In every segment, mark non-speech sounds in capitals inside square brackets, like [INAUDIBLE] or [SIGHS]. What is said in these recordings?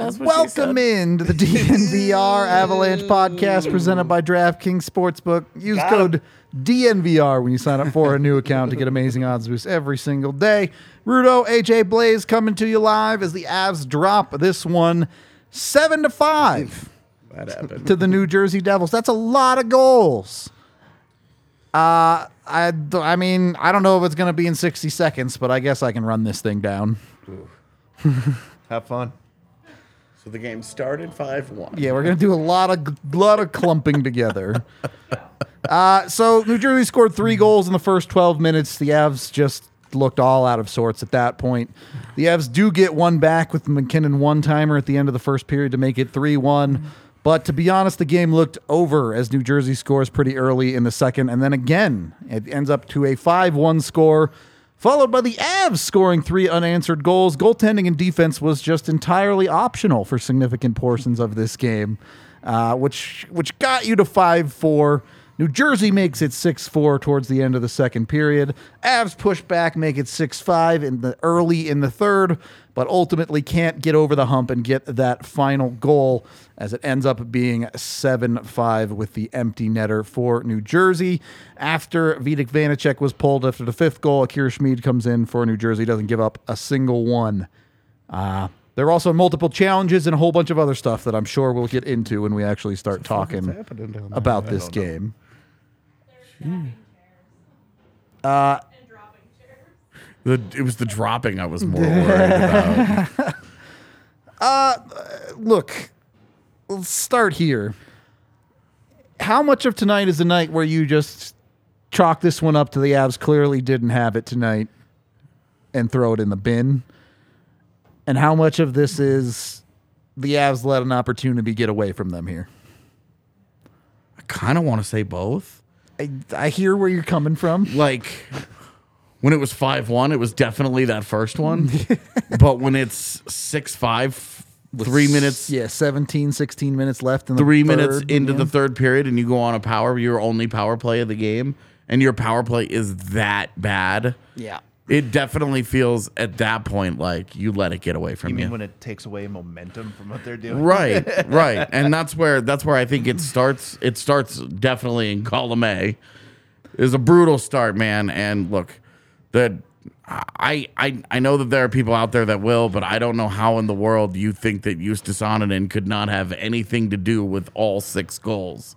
That's what Welcome in to the DNVR [LAUGHS] Avalanche podcast presented by DraftKings Sportsbook. Use code DNVR when you sign up for a new account to get amazing odds boosts every single day. Rudo, AJ Blaze coming to you live as the Avs drop this one seven to five [LAUGHS] That happened. to the New Jersey Devils. That's a lot of goals. Uh, I, I mean, I don't know if it's going to be in 60 seconds, but I guess I can run this thing down. [LAUGHS] Have fun. So the game started 5 1. Yeah, we're gonna do a lot of lot of clumping together. [LAUGHS] Uh, so New Jersey scored three goals in the first 12 minutes. The Avs just looked all out of sorts at that point. The Avs do get one back with the MacKinnon one timer at the end of the first period to make it 3 1. But to be honest, the game looked over as New Jersey scores pretty early in the second. And then again, it ends up to a 5 1 score followed by the Avs scoring three unanswered goals. Goaltending and defense was just entirely optional for significant portions of this game, uh, which which got you to five four. New Jersey makes it six four towards the end of the second period. Avs push back, make it six five in the early in the third, but ultimately can't get over the hump and get that final goal as it ends up being 7 5 with the empty netter for New Jersey. After Vitek Vanecek was pulled after the fifth goal, Akira Schmid comes in for New Jersey, doesn't give up a single one. Uh, there are also multiple challenges and a whole bunch of other stuff that I'm sure we'll get into when we actually start talking happening down there? about this game. The, it was the dropping I was more [LAUGHS] worried about. Uh, look, let's start here. How much of tonight is the night where you just chalk this one up to the Avs clearly didn't have it tonight and throw it in the bin? And how much of this is the Avs let an opportunity get away from them here? I kind of want to say both. I, I hear where you're coming from. Like when it was 5 1, it was definitely that first one. [LAUGHS] but when it's 6 5, three minutes. Yeah, 17, 16 minutes left in the Three minutes into yeah. the third period, and you go on a power, your only power play of the game, and your power play is that bad. Yeah. It definitely feels at that point like you let it get away from You you. mean when it takes away momentum from what they're doing? right, [LAUGHS] right, and that's where that's where I think it starts. It starts definitely in column A. Is a brutal start, man. And look, that I I I know that there are people out there that will, but I don't know how in the world you think that Justus Annunen could not have anything to do with all six goals.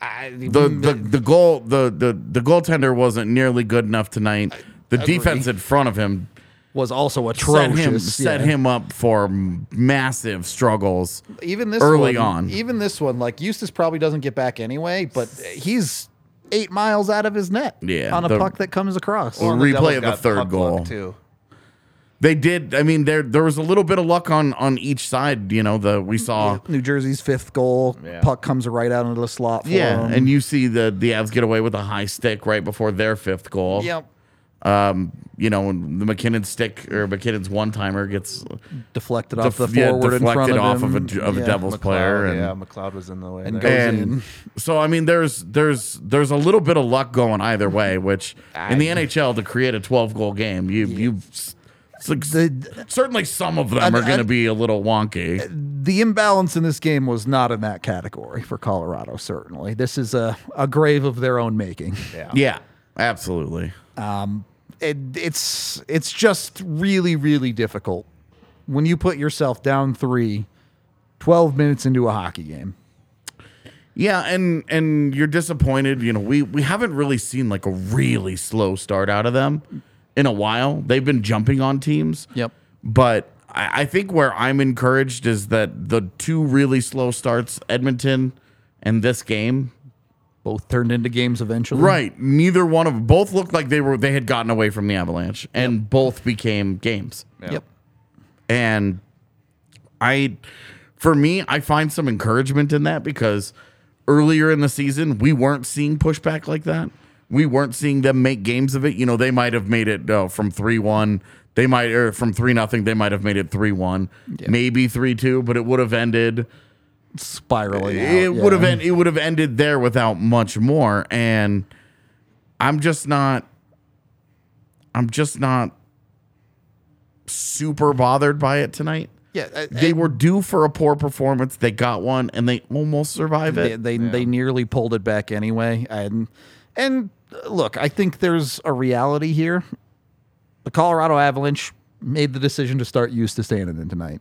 The, the the goal the, the the goaltender wasn't nearly good enough tonight. The defense in front of him was also set atrocious. him set him up for massive struggles. even this early one, on. Even this one, like Justus probably doesn't get back anyway, but he's eight miles out of his net. Yeah, on a the- puck that comes across. Well, the replay Devils of the got third puck goal. luck, too. They did. I mean, there there was a little bit of luck on on each side. You know, the we saw. New Jersey's fifth goal, Yeah. puck comes right out into the slot. For Yeah, him. and you see the the Avs get away with a high stick right before their fifth goal. yep, Um, you know, the MacKinnon stick or MacKinnon's one timer gets deflected off def- the yeah, forward in front deflected of off him. of a of a Devils McLeod, player, and yeah, McLeod was in the way. And there. goes and in. so I mean, there's there's there's a little bit of luck going either way. Which in the NHL to create a 12 goal game, you you it's like The- certainly some of them I- are going to be a little wonky. the imbalance in this game was not in that category for Colorado. Certainly, this is a, a grave of their own making. yeah. Yeah, absolutely. Um, it, it's it's just really really difficult when you put yourself down three 12 minutes into a hockey game. Yeah, and and you're disappointed. You know, we we haven't really seen like a really slow start out of them in a while. They've been jumping on teams. Yep. But I, I think where I'm encouraged is that the two really slow starts, Edmonton and this game, Both turned into games eventually. right? Neither one of them both looked like they were they had gotten away from the Avalanche, and both became games. Yep. And I, for me, I find some encouragement in that because earlier in the season, we weren't seeing pushback like that. We weren't seeing them make games of it. You know, they might have made it uh, from 3 1. They might, or from 3 nothing. they might have made it 3 1, maybe 3 2, but it would have ended Spiraling out. it would have yeah. end, it would have ended there without much more and i'm just not i'm just not super bothered by it tonight. Yeah, uh, they were due for a poor performance. They got one and they almost survived it. they, they nearly pulled it back anyway and and uh, look i think there's a reality here. The colorado avalanche made the decision to start Justus Annunen tonight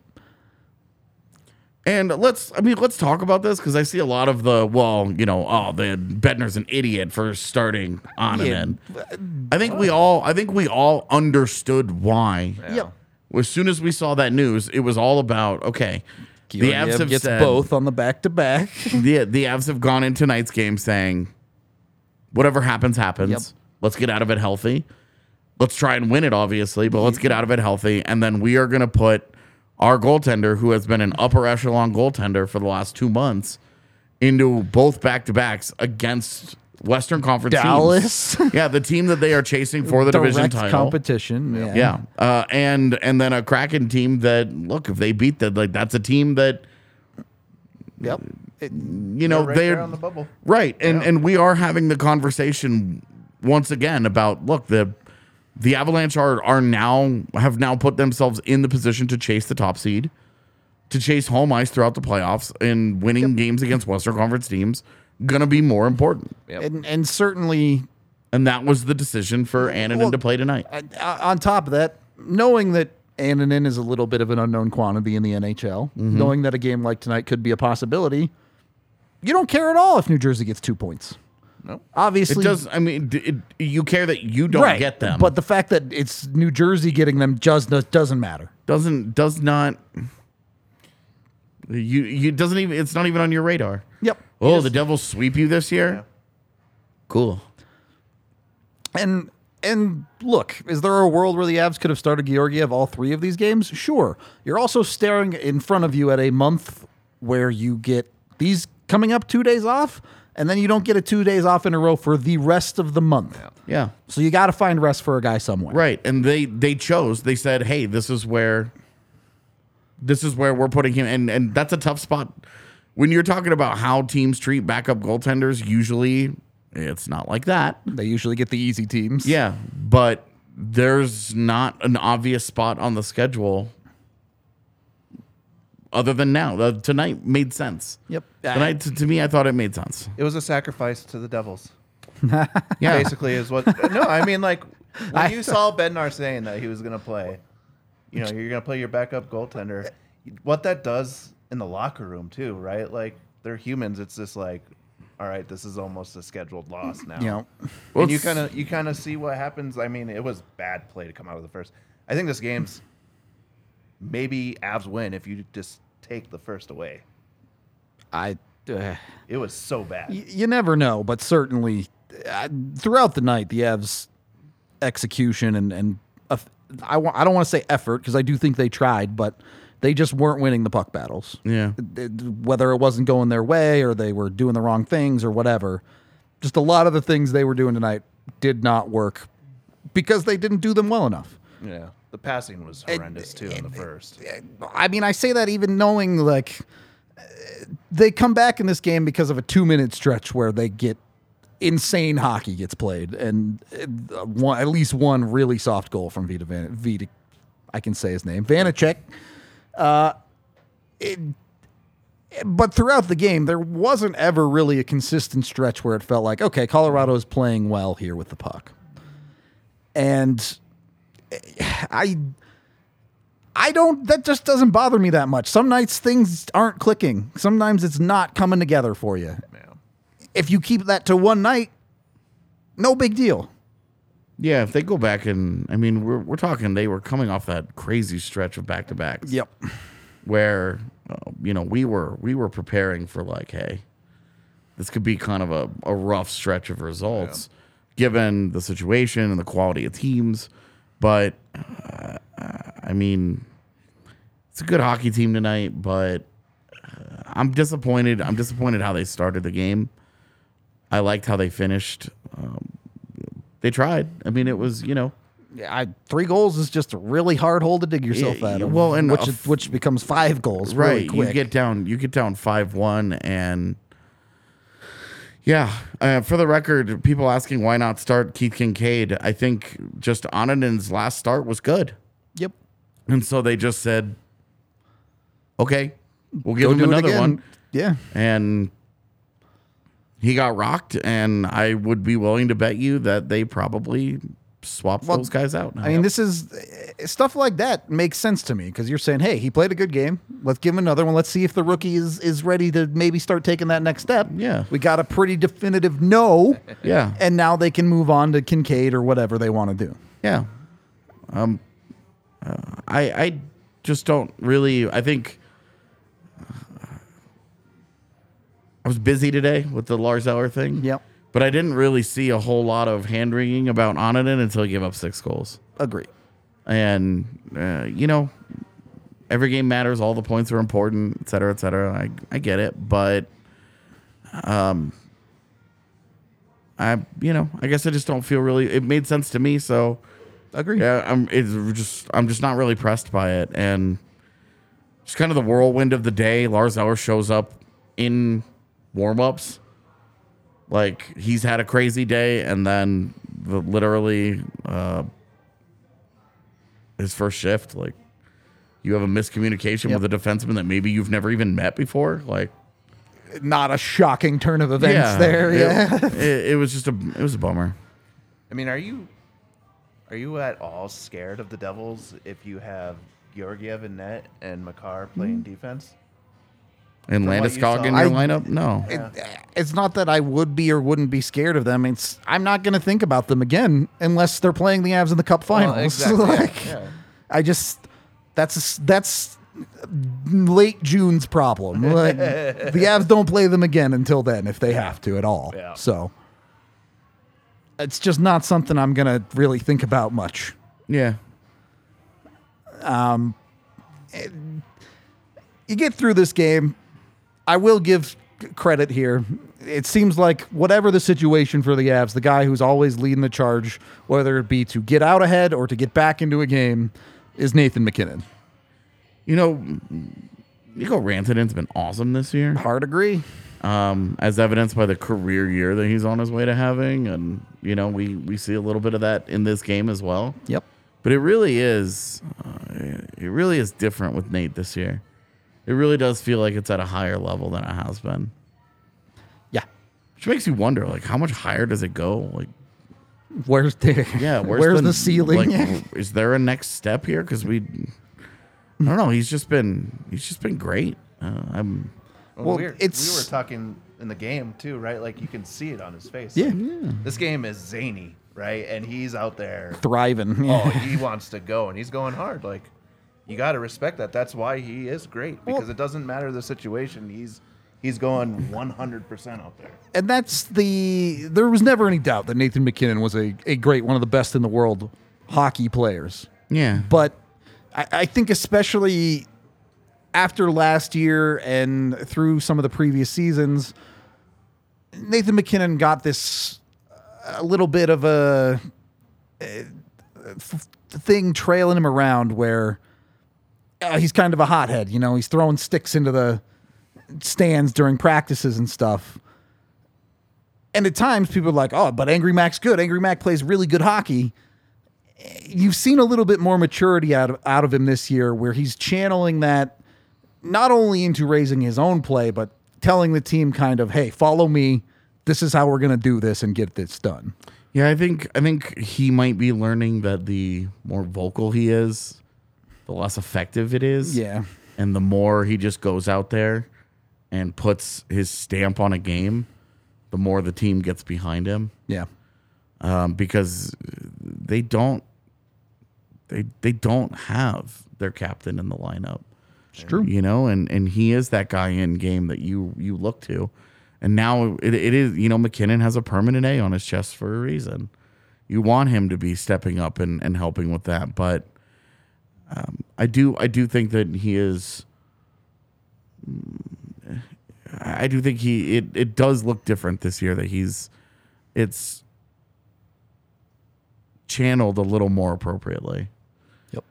and let's i mean let's talk about this because i see a lot of the well you know oh the Bednar's an idiot for starting on Yeah. and in i think we all i think we all understood why yep as soon as we saw that news, it was all about okay. The Avs have gets said, both on the back to back [LAUGHS] The the Avs have gone in tonight's game saying, whatever happens, happens. Yep. Let's get out of it healthy. Let's try and win it, obviously, but let's get out of it healthy. And then we are going to put our goaltender, who has been an upper echelon goaltender for the last two months, into both back to backs against Western Conference teams. Dallas. [LAUGHS] yeah, the team that they are chasing for the division title. competition yeah Yeah, uh, and and then a Kraken team that look if they beat that like that's a team that yep It- you know right they're on the bubble. right and and we are having the conversation once again about look the the Avalanche are are now have now put themselves in the position to chase the top seed, to chase home ice throughout the playoffs, and winning games against Western Conference teams gonna be more important. and and certainly And that was the decision for Annunen Well, to play tonight. on top of that, knowing that Annunen is a little bit of an unknown quantity in the NHL, Mm-hmm. knowing that a game like tonight could be a possibility, you don't care at all if New Jersey gets two points. No. It Obviously, does. I mean, d- it, you care that you don't right, get them, But the fact that it's New Jersey getting them just doesn't matter. doesn't does not. You you doesn't even. It's not even on your radar. Yep. Oh, the Devils sweep you this year. Cool. And and look, is there a world where the Avs could have started Georgiev all three of these games? Sure. You're also staring in front of you at a month where you get these coming up two days off, and then you don't get a two days off in a row for the rest of the month. Yeah. So you got to find rest for a guy somewhere. Right. And they they chose. They said, "Hey, this is where this is where we're putting him." And and that's a tough spot. When you're talking about how teams treat backup goaltenders, usually it's not like that. They usually get the easy teams. Yeah, but there's not an obvious spot on the schedule other than now. The, tonight made sense. Yep. Tonight, to, to me, I thought it made sense. It was a sacrifice to the Devils. [LAUGHS] Yeah. Basically, is what. No, I mean, like when [LAUGHS] you saw Bednar saying that he was going to play, you know, you're going to play your backup goaltender. What that does in the locker room too, right? Like they're humans. It's just like, all right, this is almost a scheduled loss now. You know, Well, and you it's- kind of you kind of see what happens. I mean, it was bad play to come out of the first. I think this game's maybe Avs win if you just take the first away. I. Uh, [SIGHS] It was so bad. y- you never know, but certainly uh, throughout the night, the Avs' execution and and uh, I wa- I don't want to say effort because I do think they tried, but they just weren't winning the puck battles. Yeah. It- whether it wasn't going their way or they were doing the wrong things or whatever, just a lot of the things they were doing tonight did not work because they didn't do them well enough. Yeah, the passing was horrendous too in the first. I mean, I say that even knowing like uh, they come back in this game because of a two minute stretch where they get insane hockey gets played and uh, one, at least one really soft goal from Vita Van Vita. I can say his name, Vanecek. Uh, it, but throughout the game, there wasn't ever really a consistent stretch where it felt like, okay, Colorado is playing well here with the puck. And [SIGHS] I I don't. That just doesn't bother me that much. Some nights things aren't clicking. Sometimes it's not coming together for you. Yeah. If you keep that to one night, no big deal. Yeah, if they go back and I mean, we're we're talking they were coming off that crazy stretch of back to backs. Yep. Where, uh, you know, we were we were preparing for like, hey, this could be kind of a, a rough stretch of results, given the situation and the quality of teams. But uh, I mean, it's a good hockey team tonight, but uh, I'm disappointed. I'm disappointed how they started the game. I liked how they finished. Um, they tried. I mean, it was you know I, three goals is just a really hard hole to dig yourself Yeah, out of. well, and which f- which becomes five goals right. really quick. You get down. You get down five one, and yeah. Uh, for the record, people asking why not start Keith Kinkaid. I think just Annunen's last start was good, yep. and so they just said, "Okay, we'll give Go him another one." Yeah. and he got rocked. And I would be willing to bet you that they probably swapped Well, those guys out. now. I mean, this is eh, stuff like that makes sense to me because you're saying, "Hey, he played a good game. Let's give him another one. Let's see if the rookie is is ready to maybe start taking that next step." Yeah. we got a pretty definitive no, [LAUGHS] yeah, and now they can move on to Kinkaid or whatever they want to do. Yeah. Um, uh, I I just don't really. I think I was busy today with the Lars Eller thing. Yep. But I didn't really see a whole lot of hand wringing about Annunen until he gave up six goals. Agree. And uh, you know, every game matters. All the points are important, et cetera, et cetera. I I get it, but um, I you know, I guess I just don't feel really. It made sense to me, so. Agree. Yeah, I'm it's just I'm just not really pressed by it, and just kind of the whirlwind of the day. Lars Eller shows up in warm-ups, like he's had a crazy day, and then the, literally uh, his first shift, like you have a miscommunication Yep. with a defenseman that maybe you've never even met before, like Not a shocking turn of events yeah, there. it- Yeah. [LAUGHS] it, it was just a it was a bummer. I mean, are you are you at all scared of the Devils if you have Georgiev and net and Makar playing defense? And From what Landeskog in your I- lineup, no. It- it's not that I would be or wouldn't be scared of them. It's I'm not going to think about them again unless they're playing the Avs in the Cup finals. Well, [LAUGHS] exactly, Like, yeah. I just that's that's late June's problem. [LAUGHS] Like, the Avs don't play them again until then if they have to at all. Yeah. So it's just not something I'm going to really think about much. yeah. Um, you get through this game. I will give credit here. It seems like whatever the situation for the Avs, the guy who's always leading the charge, whether it be to get out ahead or to get back into a game, is Nathan MacKinnon. You know, Nico Rantanen's been awesome this year, Hard agree. um, as evidenced by the career year that he's on his way to having, and you know we we see a little bit of that in this game as well. Yep. But it really is, uh, it really is different with Nate this year. It really does feel like it's at a higher level than it has been, Yeah. which makes you wonder, like how much higher does it go? Like, Where's the yeah, [LAUGHS] where's, the, ceiling? Like, [LAUGHS] is there a next step here? Because we, I don't know. He's just been, he's just been great. Uh, I'm. Well, we were, it's- we were talking in the game too, right? Like you can see it on his face. Yeah. Like, This game is zany, right? And he's out there. Thriving. Oh, he wants to go, and he's going hard. Like you got to respect that. That's why he is great because Well- it doesn't matter the situation. He's he's going 100 percent out there. and that's the there was never any doubt that Nathan MacKinnon was a, a great one of the best in the world hockey players. Yeah, But I, I think especially after last year and through some of the previous seasons, Nathan MacKinnon got this a little bit of a, uh, f- thing trailing him around where uh, he's kind of a hothead. You know, he's throwing sticks into the stands during practices and stuff. And at times people are like, oh, but Angry Mac's good. Angry Mac plays really good hockey you've seen a little bit more maturity out of out of him this year where he's channeling that not only into raising his own play but telling the team kind of hey follow me this is how we're going to do this and get this done yeah. I think I think he might be learning that the more vocal he is, the less effective it is. Yeah. And the more he just goes out there and puts his stamp on a game, the more the team gets behind him. Yeah. Um, because they don't they they don't have their captain in the lineup. It's true. You know, and and he is that guy in game that you you look to. And now it, it is, you know, MacKinnon has a permanent A on his chest for a reason. You want him to be stepping up and, and helping with that, but um, I do I do think that he is. I do think he it, it does look different this year that he's it's channeled a little more appropriately. Yep.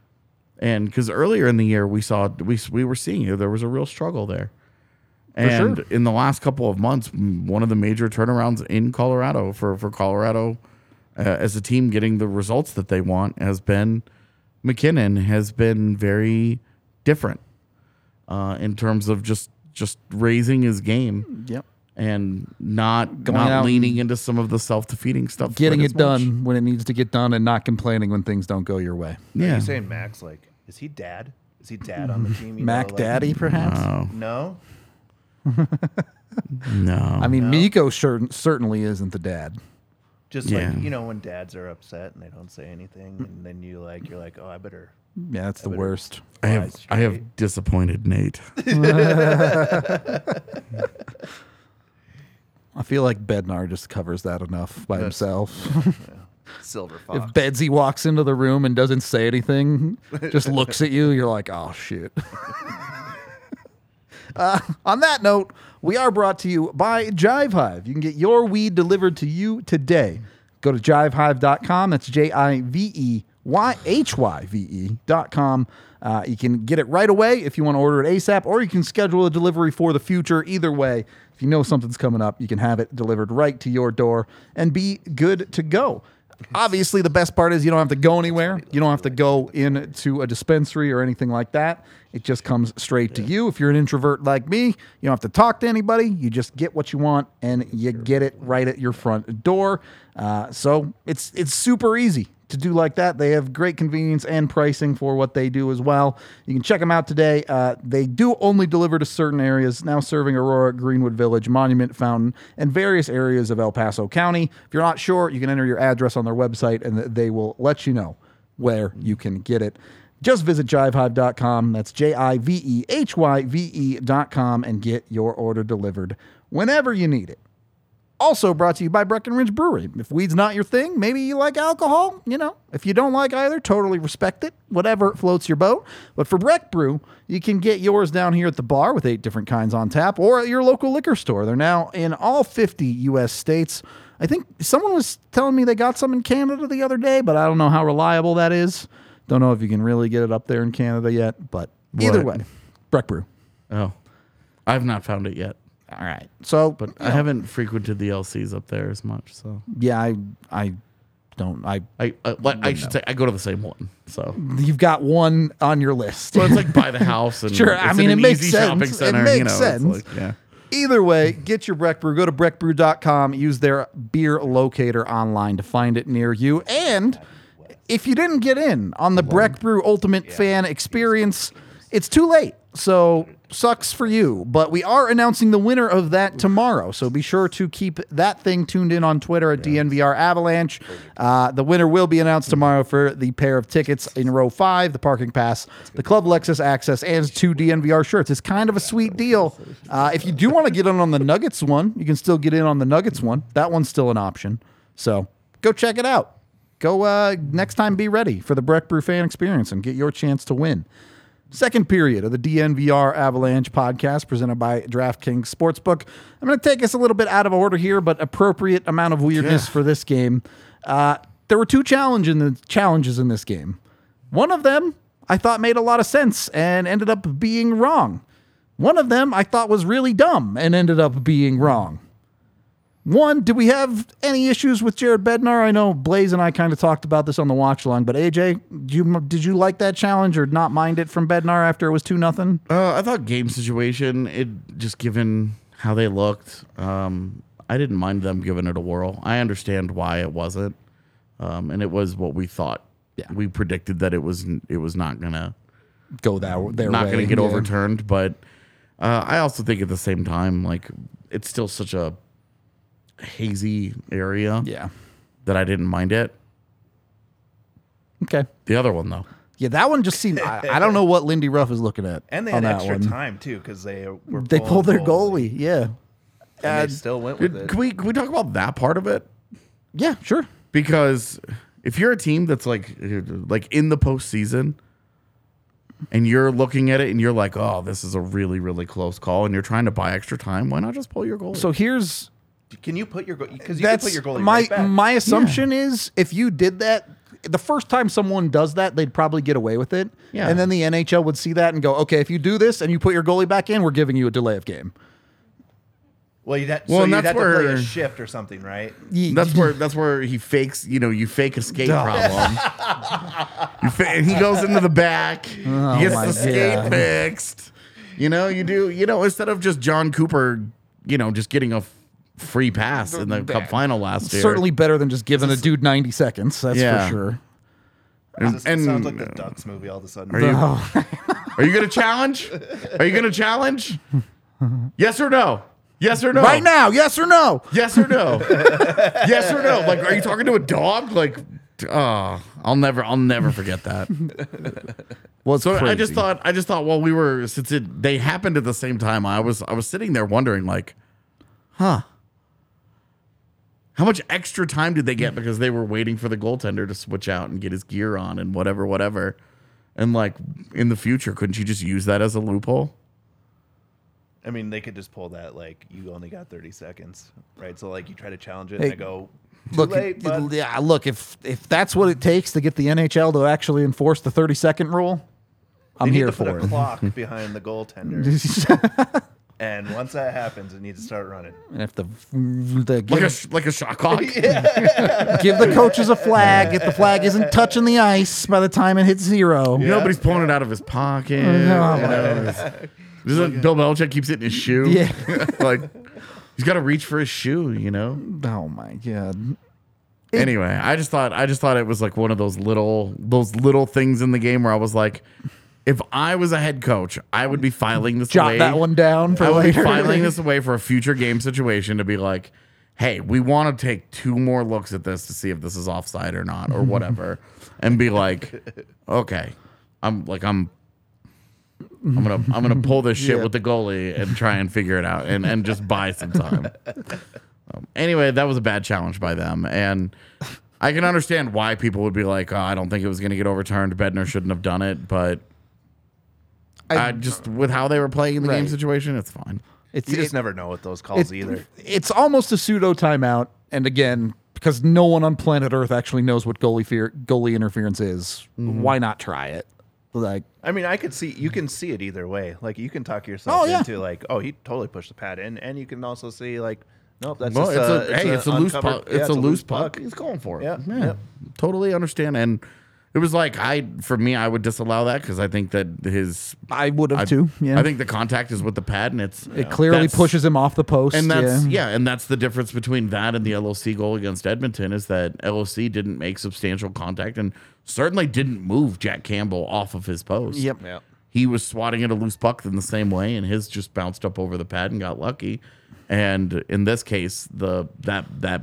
And because earlier in the year we saw we we were seeing you know, there was a real struggle there. sure. And in the last couple of months, one of the major turnarounds in Colorado for for Colorado uh, as a team getting the results that they want has been MacKinnon has been very different uh, in terms of just just raising his game Yep. and not Going not out leaning into some of the self defeating stuff. Getting it much. done when it needs to get done and not complaining when things don't go your way. Are Yeah. you saying Max? Like, is he dad? Is he dad on the team? You Mac know, like- Daddy, perhaps? Oh, No. [LAUGHS] no. I mean, Mikko cer- certainly isn't the dad. Just Yeah. like you know when dads are upset and they don't say anything, and then you like you're like, oh, I better. Yeah, that's the better- worst. I have Flies I have disappointed Nate. [LAUGHS] I feel like Bednar just covers that enough by That's- himself. [LAUGHS] Silver if fox. Bedsy walks into the room and doesn't say anything, just looks at you, you're like, oh shit. [LAUGHS] uh, on that note, we are brought to you by Jive Hive. You can get your weed delivered to you today. Go to jivehive.com. That's J I V E Y H Y V E dot com. Uh, you can get it right away if you want to order it ASAP, or you can schedule a delivery for the future. Either way, if you know something's coming up, you can have it delivered right to your door and be good to go. Obviously, the best part is you don't have to go anywhere. You don't have to go into a dispensary or anything like that. It just comes straight to you. If you're an introvert like me, you don't have to talk to anybody. You just get what you want and you get it right at your front door. Uh, so it's it's super easy to do like that. They have great convenience and pricing for what they do as well. You can check them out today. Uh, they do only deliver to certain areas, now serving Aurora, Greenwood Village, Monument Fountain, and various areas of El Paso County. If you're not sure, you can enter your address on their website and they will let you know where you can get it. Just visit jivehive.com. That's J I V E H Y V E.com and get your order delivered whenever you need it. Also brought to you by Breckenridge Brewery. If weed's not your thing, maybe you like alcohol, you know. If you don't like either, totally respect it. Whatever floats your boat. But for Breck Brew, you can get yours down here at the bar with eight different kinds on tap or at your local liquor store. They're now in all 50 US states. I think someone was telling me they got some in Canada the other day, but I don't know how reliable that is. Don't know if you can really get it up there in Canada yet, but either What? way, Breck Brew. Oh, I've not found it yet, All right. So, but I know, haven't frequented the LCs up there as much. So yeah, I I don't I I I, like- I should say I go to the same one. So you've got one on your list. so it's like by the [LAUGHS] house and Sure, it's I in mean, an it makes easy sense. shopping It center. you makes know, it's sense. like, yeah. Either way, get your Breck Brew. Go to breckbrew.com. Use their beer locator online to find it near you. And if you didn't get in on the Breck Brew Ultimate Fan Experience, it's too late. So sucks for you. But we are announcing the winner of that tomorrow. So be sure to keep that thing tuned in on Twitter at DNVR Avalanche. Uh, the winner will be announced tomorrow for the pair of tickets in row five, the parking pass, the Club Lexus access, and two DNVR shirts. It's kind of a sweet deal. Uh, if you do want to get in on the Nuggets one, you can still get in on the Nuggets one. That one's still an option. So go check it out. Go uh, next time, be ready for the Breck Brew fan experience and get your chance to win. Second period of the DNVR Avalanche podcast presented by DraftKings Sportsbook. I'm going to take us a little bit out of order here, but appropriate amount of weirdness Yeah. for this game. Uh, there were two challenge in the challenges in this game. One of them I thought made a lot of sense and ended up being wrong. One of them I thought was really dumb and ended up being wrong. One, do we have any issues with Jared Bednar? I know Blaze and I kind of talked about this on the watch along, but AJ, did you, did you like that challenge or not mind it from Bednar after it was 2 nothing? Uh, I thought game situation, it just given how they looked, um, I didn't mind them giving it a whirl. I understand why it wasn't, um, and it was what we thought. Yeah. we predicted that it was it was not gonna go that their way. not way. to get Yeah. overturned. But uh, I also think at the same time, like it's still such a hazy area Yeah. that I didn't mind it. Okay. The other one though, Yeah, that one just seemed. I, I don't know what Lindy Ruff is looking at. And they on had that extra one. time too because they were They pulling pulled their goalie, goalie. Yeah. and they still went with Did- it. can we can we talk about that part of it? Yeah. Sure. Because if you're a team that's like like in the postseason. And you're looking at it and you're like, oh, this is a really, really close call, and you're trying to buy extra time. Why not just pull your goal? So here's Can you put your goal? Because you can that's put your goalie my right back. my assumption is if you did that the first time someone does that they'd probably get away with it Yeah. and then the nhl would see that and go okay if you do this and you put your goalie back in we're giving you a delay of game well, you'd have, Well, so and you'd that's have to play where- a shift or something, right? That's where that's where he fakes. You know, you fake a skate problem. [LAUGHS] you fa- and he goes into the back. Oh he gets Oh my the skate God. fixed. You know, you do. You know, instead of just John Cooper, you know, just getting a f- free pass in the cup final last year. certainly better than just giving a dude 90 seconds that's Yeah. for sure And, This and- sounds like the Ducks movie all of a sudden. are you are you gonna challenge? Are you gonna challenge? Yes or no? Yes or no? right now yes or no Yes or no? yes or no? Like, are you talking to a dog? Like, oh, I'll never, I'll never forget that. [LAUGHS] well it's So I just crazy. thought, I just thought, while we were since it they happened at the same time, I was, I was sitting there wondering, like, huh, how much extra time did they get because they were waiting for the goaltender to switch out and get his gear on and whatever, whatever, and like in the future, couldn't you just use that as a loophole? I mean, they could just pull that like you only got 30 seconds, right? So like you try to challenge it, Hey, and I go, too look late, bud. yeah look if if that's what it takes to get the nhl to actually enforce the 30 second rule i'm need here to put for a it clock [LAUGHS] behind the goaltender, [LAUGHS] [LAUGHS] and once that happens, it needs to start running. And if the, the Like a give, sh- like a shot clock. [LAUGHS] give the coaches a flag. If the flag isn't [LAUGHS] touching the ice by the time it hits zero, Nobody's pulling it out of his pocket. You know, it's- Doesn't Bill Belichick keeps it in his shoe? Yeah. [LAUGHS] like he's got to reach for his shoe. You know. oh my god, anyway, I just thought I just thought it was like one of those little those little things in the game where I was like, if I was a head coach, I would be filing this jot away. that one down for I would later. be filing this [LAUGHS] away for a future game situation to be like, hey, we want to take two more looks at this to see if this is offside or not or whatever, [LAUGHS] and be like, okay, I'm like I'm. I'm gonna I'm gonna pull this shit Yeah. with the goalie and try and figure it out and, and just buy some time. Um, anyway, that was a bad challenge by them, and I can understand why people would be like, "Oh, I don't think it was going to get overturned. Bednar shouldn't have done it." But I, just with how they were playing in the game situation, it's fine. It's You just it- never know with those calls it's, either. it's almost a pseudo timeout, and again, because no one on planet Earth actually knows what goalie fear, goalie interference is, Mm-hmm. why not try it? Like, I mean, I could see you can see it either way. Like you can talk yourself Oh, yeah. into like, oh, he totally pushed the pad in, and you can also see like, nope, that's Well, just it's a, a, hey, it's a loose uncovered- puck. yeah, It's, a loose puck. He's going for it. Yeah, Yeah, yeah. totally understand. And it was like I, for me, I would disallow that because I think that his, I would have I, too. Yeah, I think the contact is with the pad, and it's it clearly pushes him off the post. And that's yeah. yeah. and that's the difference between that and the LOC goal against Edmonton is that LOC didn't make substantial contact and certainly didn't move Jack Campbell off of his post. Yep. Yeah. He was swatting at a loose puck in the same way, and his just bounced up over the pad and got lucky. And in this case, the that that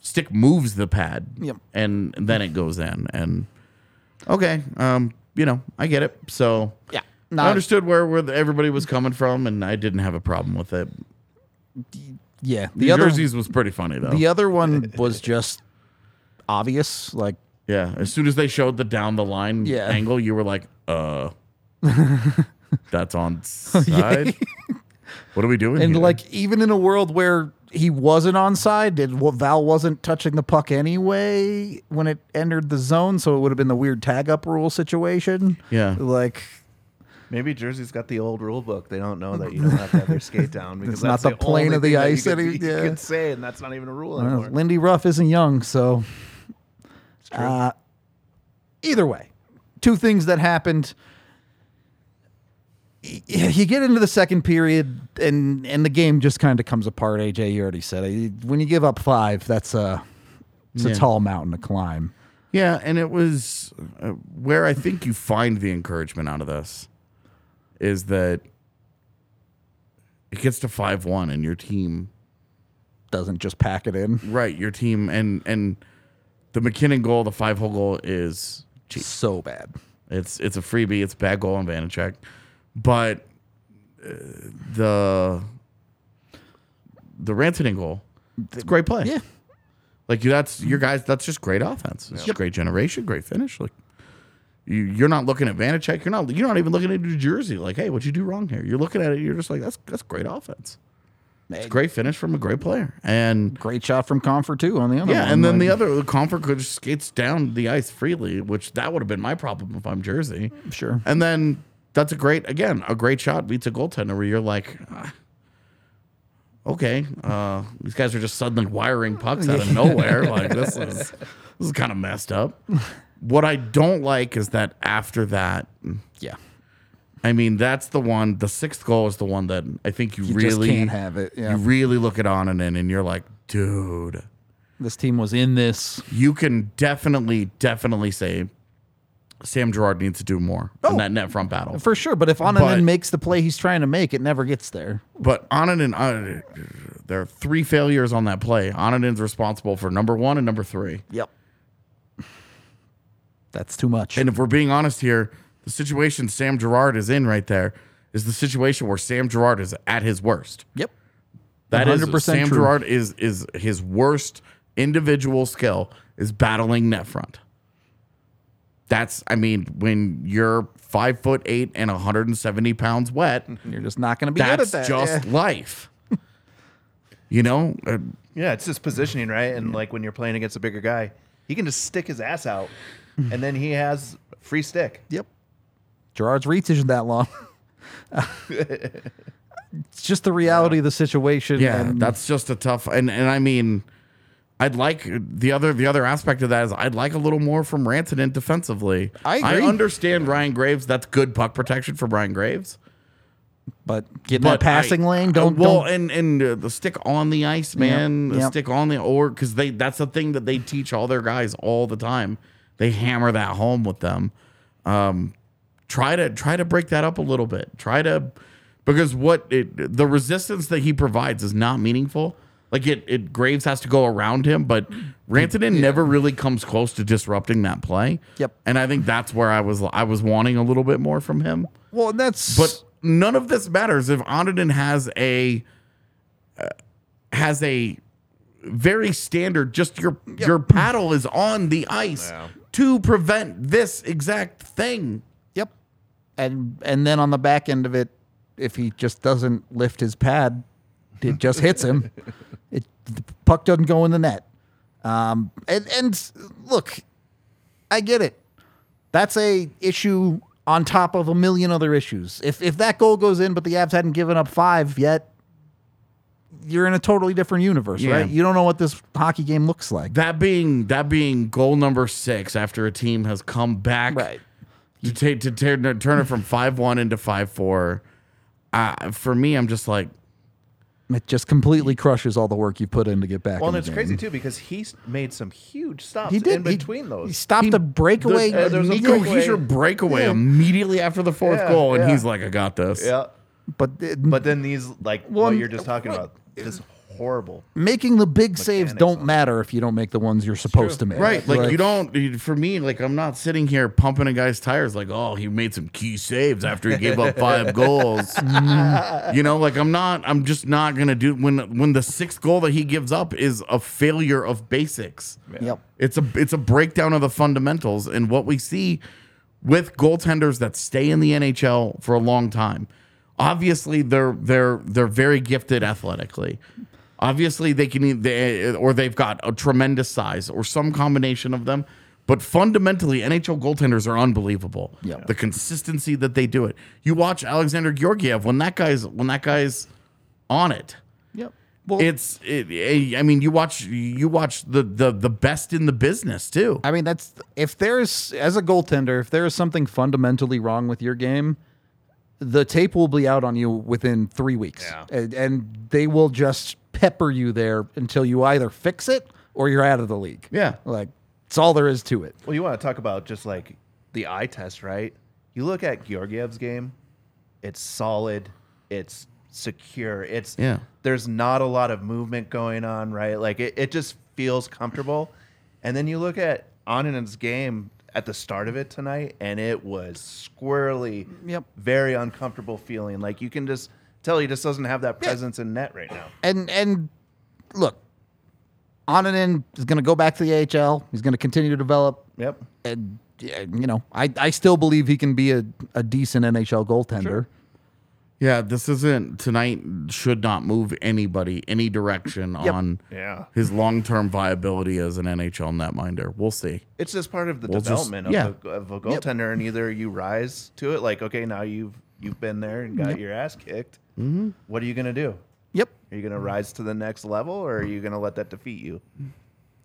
stick moves the pad, Yep. and then it goes in. And okay, um, you know, I get it. So Yeah. I understood where where the- everybody was coming from, and I didn't have a problem with it. Yeah, The the other jerseys was pretty funny though. the other one was just obvious. Like, yeah, as soon as they showed the down the line Yeah. angle, you were like, "Uh, [LAUGHS] that's on [LAUGHS] side. What are we doing?" and here? like even in a world where he wasn't onside, did well, Val wasn't touching the puck anyway when it entered the zone, so it would have been the weird tag up rule situation. Yeah. like Maybe Jersey's got the old rule book. They don't know that you don't have to have your skate down [LAUGHS] because It's not that's the plane of the thing that ice You that could, he- you yeah. could say, and that's not even a rule uh, anymore. Lindy Ruff isn't young, so uh, either way, two things that happened. You get into the second period, and and the game just kind of comes apart. AJ, you already said it. When you give up five, that's a it's Yeah. a tall mountain to climb. Yeah, and it was uh, where I think you find the encouragement out of this is that it gets to 5-1 and your team Doesn't just pack it in. right, your team and and the MacKinnon goal, the 5-hole goal is cheap. So bad. It's it's a freebie, it's a bad goal on Vanecek. But uh, the the Rantanen goal, it's a great play. Yeah. Like that's your guys. That's just great offense. It's just great generation, great finish. Like you, you're not looking at Vanecek. You're not. You're not even looking at New Jersey. Like, hey, what'd you do wrong here? You're looking at it. You're just like, that's that's great offense. It's a great finish from a great player. And Great shot from Compher too on the other yeah, one. and then the other the Compher could just skates down the ice freely, which that would have been my problem if I'm Jersey. Sure. And then that's a great again a great shot beats a goaltender where you're like. "Ah, Okay, uh, these guys are just suddenly wiring pucks out of [LAUGHS] nowhere. Like this is this is kind of messed up. [LAUGHS] What I don't like is that after that, Yeah. I mean, that's the one. The sixth goal is the one that I think you, You really just can't have it. Yeah. You really look at Annunen and you're like, dude, this team was in this. you can definitely, definitely say Sam Girard needs to do more in that net front battle. For sure. But if Annunen But- makes the play he's trying to make, it never gets there. But Annunen, uh, there are three failures on that play. Annunen's responsible for number one and number three. Yep. That's too much. And if we're being honest here, the situation Sam Girard is in right there is the situation where Sam Girard is at his worst. yep. That is 100% Sam true. Girard is is his worst individual skill is battling net front. That's I mean when you're five foot eight and 170 pounds wet, [LAUGHS] You're just not going to be that's good at that. just Yeah. life. [LAUGHS] you know, uh, Yeah, it's just positioning, right? And like when you're playing against a bigger guy, he can just stick his ass out, [LAUGHS] and then he has free stick. Yep. Girard's reach isn't that long. it's just the reality of the situation. Yeah, and that's just a tough and and I mean I'd like the other the other aspect of that is I'd like a little more from Rantanen defensively. I agree. understand Ryan Graves. That's good puck protection for Ryan Graves. but get that passing I- lane. Don't well, don't. and and uh, the stick on the ice, man. The yep. stick on the or because they that's the thing that they teach all their guys all the time. They hammer that home with them. Um, try to try to break that up a little bit. Try to because what it, the resistance that he provides is not meaningful. Like it, it Graves has to go around him, but Rantanen never really comes close to disrupting that play. Yep. And I think that's where I was I was wanting a little bit more from him. well, that's But none of this matters if Annunen has a uh, has a very standard. Just your your paddle is on the ice to prevent this exact thing. Yep. And and then on the back end of it, if he just doesn't lift his pad, it just hits him. [LAUGHS] The puck doesn't go in the net. Um, and and look, I get it. That's a issue on top of a million other issues. If if that goal goes in, but the Avs hadn't given up five yet, you're in a totally different universe, Yeah. right? You don't know what this hockey game looks like. That being that being goal number six after a team has come back Right. to take to turn turn it from five one into five four. Uh, for me, I'm just like It just completely crushes all the work you put in to get back. Well, in and the it's crazy too because he's made some huge stops He did in between He those. He stopped a breakaway. the- uh, there was a Nico breakaway. Hischier breakaway Yeah. immediately after the fourth Yeah, goal, and yeah. he's like, "I got this." yeah, but it- but then these like Well, what you're just talking what- about, just horrible. making the big saves don't matter if you don't make the ones you're supposed to make. Right, like, you don't. For me, like I'm not sitting here pumping a guy's tires. Like, oh, he made some key saves after he gave up five [LAUGHS] goals. [LAUGHS] Mm-hmm. you know, like I'm not. I'm just not gonna do when when the sixth goal that he gives up is a failure of basics. Yep. It's a it's a breakdown of the fundamentals and what we see with goaltenders that stay in the NHL for a long time. Obviously, they're they're they're very gifted athletically. Obviously, they can e- they, or they've got a tremendous size or some combination of them. But fundamentally, NHL goaltenders are unbelievable. Yeah. The consistency that they do it. You watch Alexandar Georgiev when that guy's when that guy's on it Yep. Well, it's it, eh, I mean you watch you watch the the the best in the business too. I mean, that's if there's as a goaltender, if there is something fundamentally wrong with your game, the tape will be out on you within three weeks, Yeah. and, and they will just pepper you there until you either fix it or you're out of the league. Yeah. like That's all there is to it. Well, you want to talk about just like the eye test, right? You look at Georgiev's game, it's solid, it's secure, it's Yeah. There's not a lot of movement going on, right? Like it, it just feels comfortable. And then you look at Anan's game at the start of it tonight, and it was squirrely, Yep. very uncomfortable feeling. Like you can just tell he just doesn't have that presence in net right now. And and look, Annunen is going to go back to the AHL. He's going to continue to develop. Yep. And yeah, you know, I, I still believe he can be a, a decent NHL goaltender. Yeah, this isn't tonight. Should not move anybody any direction Yep. on Yeah. his long term viability as an NHL netminder. We'll see. It's just part of the We'll just- development of, a, of a goaltender, and either you rise to it, like okay, now you've you've been there and got your ass kicked. Mm-hmm. What are you gonna do? Yep. Are you gonna rise to the next level, or are you gonna let that defeat you?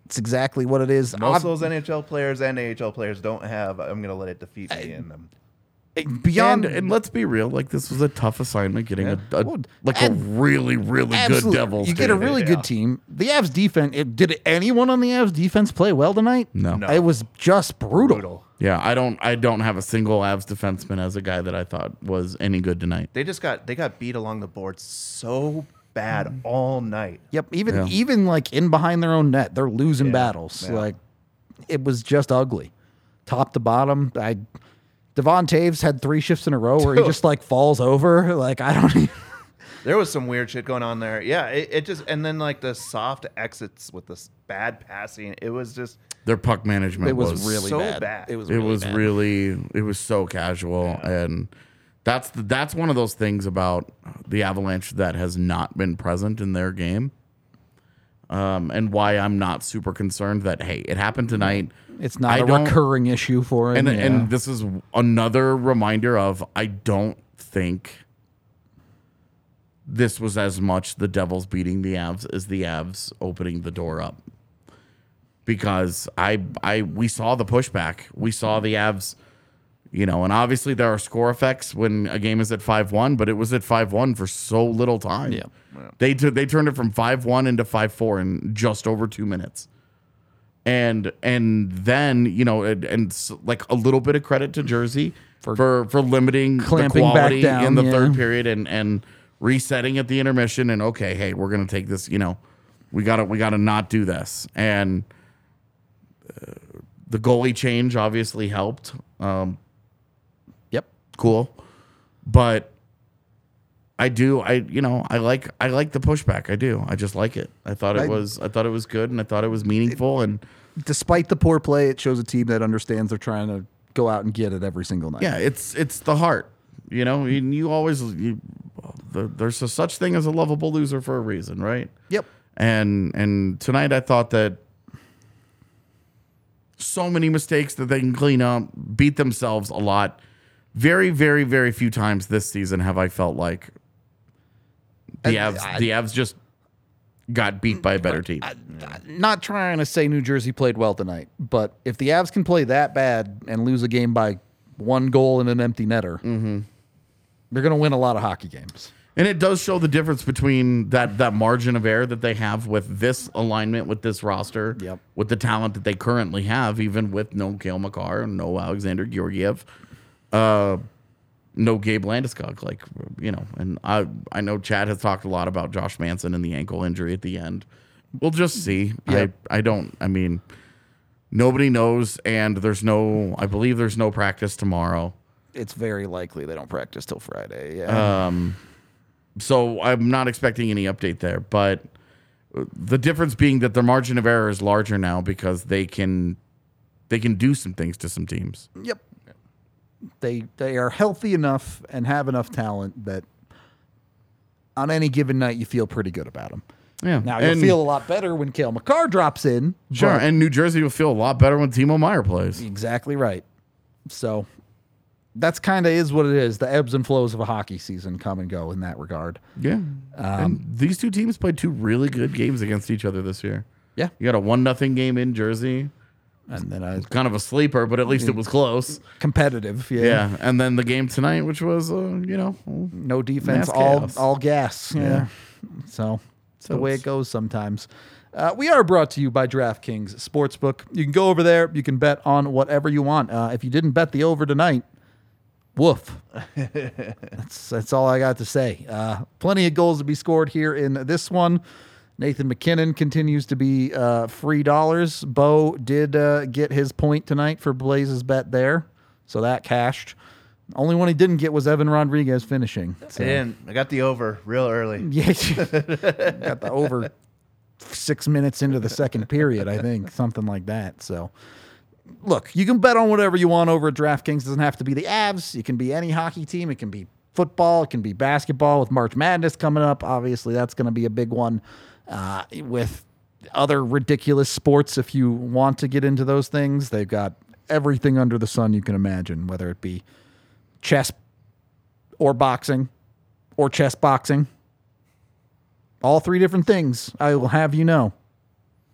It's exactly what it is. Most of those NHL players and AHL players don't have. I'm gonna let it defeat me in them. Beyond and, and let's be real, like this was a tough assignment getting a, a Well, like a and- really really good Absolutely. Devils. You get a team. really good team. The Avs defense. It, did anyone on the Avs defense play well tonight? No. No. It was just brutal. Brutal. Yeah, I don't I don't have a single Avs defenseman as a guy that I thought was any good tonight. They just got they got beat along the boards so bad mm. all night. Yep. Even Yeah. even like in behind their own net, they're losing Yeah, battles. yeah. Like it was just ugly, top to bottom. I Devon Toews had three shifts in a row where he just like falls over. [LAUGHS] Like I don't. Even, There was some weird shit going on there. Yeah, it, it just and then like the soft exits with this bad passing. It was just Their puck management it was, was really so bad. bad. It was. it was bad. really it was so casual and that's the, that's one of those things about the Avalanche that has not been present in their game. Um, and why I'm not super concerned that hey, it happened tonight. It's not I a recurring issue for him. and yeah. and this is another reminder of I don't think this was as much the Devils beating the Avs as the Avs opening the door up. Because I I we saw the pushback. We saw the Avs, you know, and obviously there are score effects when a game is at 5-1, but it was at 5-1 for so little time. Yeah. They took they turned it from 5-1 into 5-4 in just over 2 minutes and and then you know and, and s- like a little bit of credit to Jersey for for, limiting Clamping the back quality down, in the yeah. third period and and resetting at the intermission and okay hey we're gonna take this you know we gotta we gotta not do this and uh, the goalie change obviously helped um yep. Cool but I do I you know I like I like the pushback I do I just like it I thought it I- was I thought it was good and I thought it was meaningful and Despite the poor play, it shows a team that understands they're trying to go out and get it every single night. Yeah, it's it's the heart. You know, you, you always you, the, there's a such thing as a lovable loser for a reason, right? Yep. And and tonight I thought that so many mistakes that they can clean up, beat themselves a lot. Very, very, very few times this season have I felt like the Avs I- the Avs just got beat by a better team. Not trying to say New Jersey played well tonight, but if the Avs can play that bad and lose a game by one goal and an empty netter, Mm-hmm. they're going to win a lot of hockey games. And it does show the difference between that that margin of error that they have with this alignment, with this roster, Yep. with the talent that they currently have, even with no Cale Makar and no Alexandar Georgiev, uh, no Gabe Landeskog. Like you know, and I I know Chad has talked a lot about Josh Manson and the ankle injury at the end. We'll just see. Yep. I I don't. I mean, nobody knows, and there's no. I believe there's no practice tomorrow. It's very likely they don't practice till Friday. Yeah. So I'm not expecting any update there, but the difference being that their margin of error is larger now because they can they can do some things to some teams. yep. They they are healthy enough and have enough talent that on any given night you feel pretty good about them. Yeah. Now you'll and, feel a lot better when Cale Makar drops in. sure, and New Jersey will feel a lot better when Timo Meier plays. Exactly right. So that's kind of is what it is. The ebbs and flows of a hockey season come and go in that regard. Yeah. and um, these two teams played two really good games against each other this year. Yeah. You got a one nothing game in Jersey, And then a kind of a sleeper, but at least it was close. competitive. Yeah. Yeah, and then the game tonight, which was uh, you know No defense, all chaos. all gas. Yeah. So it's the way it's- it goes sometimes. Uh, we are brought to you by DraftKings Sportsbook. You can go over there. You can bet on whatever you want. Uh, if you didn't bet the over tonight, woof. [LAUGHS] that's that's all I got to say. Uh, plenty of goals to be scored here in this one. Nathan MacKinnon continues to be uh, free dollars. Bo did uh, get his point tonight for Blaze's bet there, so that cashed. Only one he didn't get was Evan Rodrigues finishing. So, And I got the over real early. [LAUGHS] yeah, got the over six minutes into the second period, I think, something like that. So, look, you can bet on whatever you want over at DraftKings. It doesn't have to be the Avs. It can be any hockey team. It can be football. It can be basketball with March Madness coming up. Obviously, that's going to be a big one. Uh, with other ridiculous sports, if you want to get into those things, they've got everything under the sun you can imagine, whether it be chess or boxing or chess boxing. All three different things. I will have you know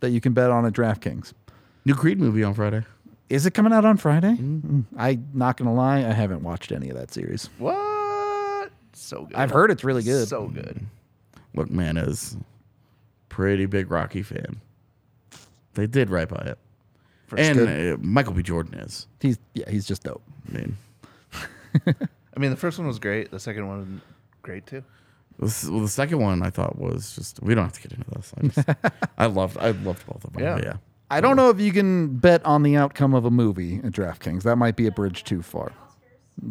that you can bet on at DraftKings. New Creed movie on Friday. Is it coming out on Friday? Mm, I'm not gonna lie, I haven't watched any of that series. What? So good. I've heard it's really good. So good. Look, man, is pretty big Rocky fan. They did right by it, and uh, Michael B. Jordan is. He's yeah, he's just dope. I mean, [LAUGHS] I mean, the first one was great. The second one was great too. this, well, the second one I thought was just. We don't have to get into this. I just, [LAUGHS] I loved. I loved both of them. Yeah. Yeah, yeah. I don't know if you can bet on the outcome of a movie at DraftKings. That might be a bridge too far.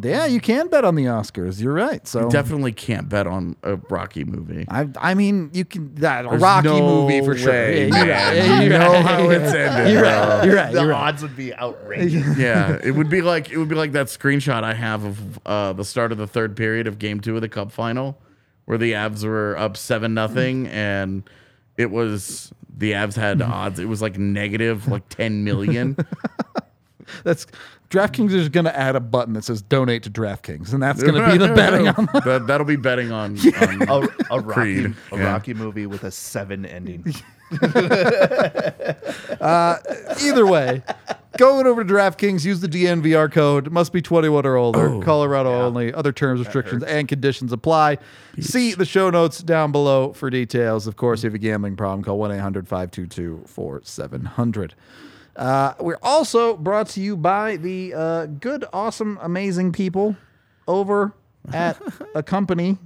Yeah, you can bet on the Oscars. You're right. So You Definitely can't bet on a Rocky movie. I, I mean, you can that a There's Rocky no movie for sure. way, Yeah, you're right. Yeah, You you're know right. how it's ended, You're bro. right. You're right. The You're right. odds would be outrageous. [LAUGHS] yeah, it would be like it would be like that screenshot I have of uh, the start of the third period of Game Two of the Cup final, where the Avs were up seven nothing, and it was the Avs had odds. It was like negative like ten million. [LAUGHS] That's DraftKings is going to add a button that says donate to DraftKings, and that's going to be the betting on. that, that'll be betting on. [LAUGHS] on A, a [LAUGHS] Rocky, Creed, a yeah. Rocky movie with a seven ending. [LAUGHS] Uh, either way, going over to DraftKings, use the DNVR code. Must be 21 or older. Oh, Colorado only. Other terms, restrictions, and conditions apply. See the show notes down below for details. Of course, if you have a gambling problem, call 1 800 522 4700. Uh, We're also brought to you by the uh, good, awesome, amazing people over [LAUGHS] at a company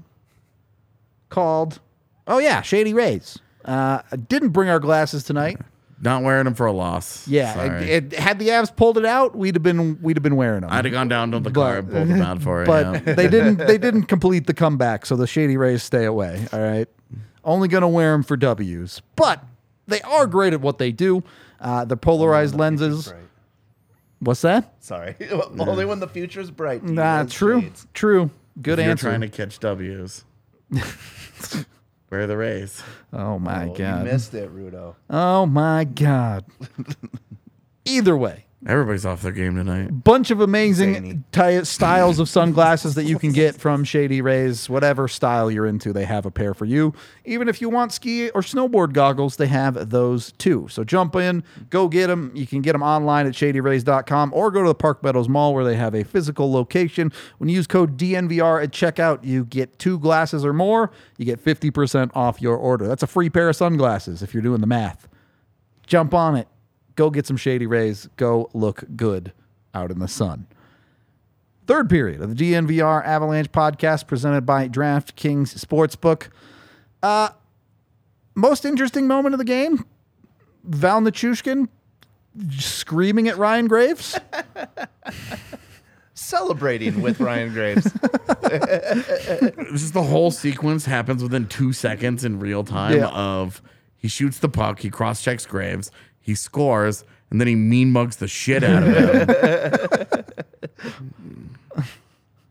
called, oh, yeah, Shady Rays. Uh, I didn't bring our glasses tonight. not wearing them for a loss. Yeah, Sorry. it, it, had the Avs pulled it out, we'd have been we'd have been wearing them. I'd have gone down to the car and pulled them out for it. but yeah. they didn't they [LAUGHS] didn't complete the comeback, so the Shady Rays stay away. All right, only gonna wear them for W's, but they are great at what they do. Uh, the polarized lenses. What's that? Sorry. [LAUGHS] Only when the future's bright. do you Nah, true, shades. true. Good You're answer. trying to catch W's. [LAUGHS] Where are the Rays? oh my Oh, god. You missed it, Rudo. Oh my god. [LAUGHS] Either way, Everybody's off their game tonight. bunch of amazing Zany. ty- styles of sunglasses that you can get [LAUGHS] from Shady Rays. Whatever style you're into, they have a pair for you. Even if you want ski or snowboard goggles, they have those too. So jump in, go get them. You can get them online at shadyrays.com or go to the Park Meadows Mall where they have a physical location. When you use code DNVR at checkout, you get two glasses or more. You get 50% off your order. That's a free pair of sunglasses if you're doing the math jump on it. Go get some shady rays. Go look good out in the sun. Third period of the DNVR Avalanche podcast presented by DraftKings Sportsbook. Uh, most interesting moment of the game Val Nichushkin screaming at Ryan Graves. [LAUGHS] Celebrating with Ryan Graves. [LAUGHS] This is the whole sequence happens within two seconds in real time Yeah. of he shoots the puck, he cross checks Graves, he scores, and then he mean mugs the shit out of him. [LAUGHS]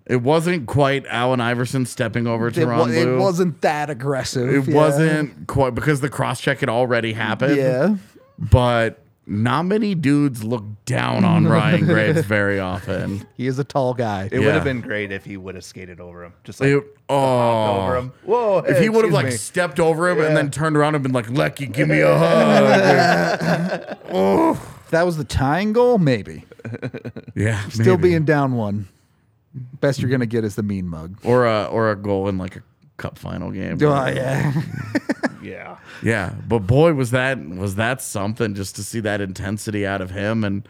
it wasn't quite Allen Iverson stepping over to It, Ron it wasn't that aggressive. It yeah. wasn't quite because the cross check had already happened. Yeah. But not many dudes look down on [LAUGHS] Ryan Graves very often. He is a tall guy. It would have been great if he would have skated over him. Just like It- oh, over him. Whoa. If hey, he would have excuse like me. stepped over him and Yeah. then turned around and been like, "Lecky, give me a hug." [LAUGHS] If that was the tying goal, maybe. [LAUGHS] yeah, Still maybe. being down one. Best you're going to get is the mean mug. or a or a goal in like a cup final game. Oh, yeah. Yeah. Yeah, but boy, was that was that something just to see that intensity out of him and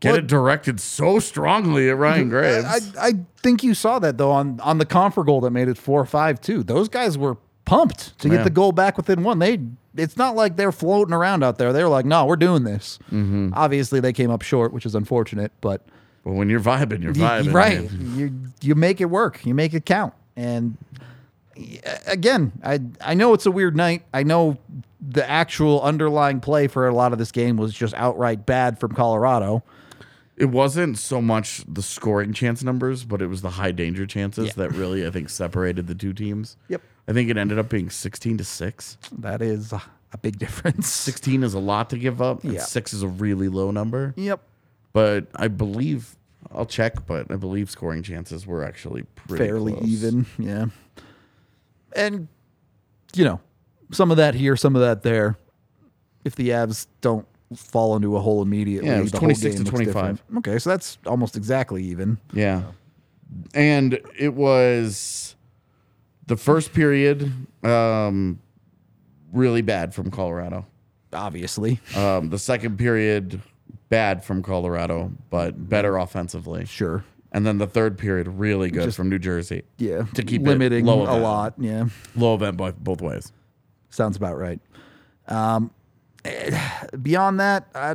get Well- it directed so strongly at Ryan Graves. I, I think you saw that though on on the Compher goal that made it four five too. Those guys were pumped to Yeah. get the goal back within one. They it's not like they're floating around out there. They're like, no, we're doing this. Mm-hmm. Obviously, they came up short, which is unfortunate, but but when you're vibing, you're vibing, right, man. you you make it work. You make it count. And again, I I know it's a weird night. I know the actual underlying play for a lot of this game was just outright bad from Colorado. It wasn't so much the scoring chance numbers, but it was the high danger chances Yeah. that really I think separated the two teams. Yep. I think it ended up being 16 to 6. That is a big difference. [LAUGHS] 16 is a lot to give up, and Yeah. 6 is a really low number. Yep. But I believe I'll check, but I believe scoring chances were actually pretty fairly close. even. Yeah. And, you know, some of that here, some of that there. If the Avs don't fall into a hole immediately, Yeah, it was 26 to 25. Okay, so that's almost exactly even. Yeah. And it was the first period um, really bad from Colorado. Obviously. Um, the second period bad from Colorado, but better offensively. Sure. And then the third period really good Just- from New Jersey. Yeah. To keep it limiting low a lot. Yeah. Low event both, both ways. Sounds about right. Um, eh, beyond that, uh,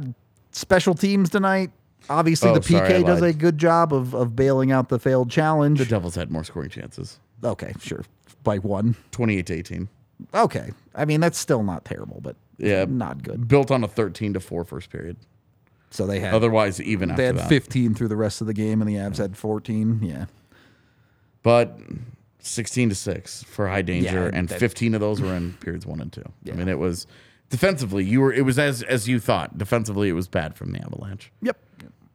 special teams tonight. Obviously, Oh, the PK sorry, does a good job of, of bailing out the failed challenge. The Devils had more scoring chances. okay, sure. By one. 28 to 18. Okay. I mean, that's still not terrible, but Yeah. not good. Built on a 13 to 4 first period. So they had Otherwise, even after they had that. 15 through the rest of the game, and the Avs had 14. Yeah. but 16 to 6 for high danger Yeah, and that- 15 of those were in periods 1 and 2 Yeah. i mean it was defensively you were it was as as you thought defensively it was bad from the avalanche Yep.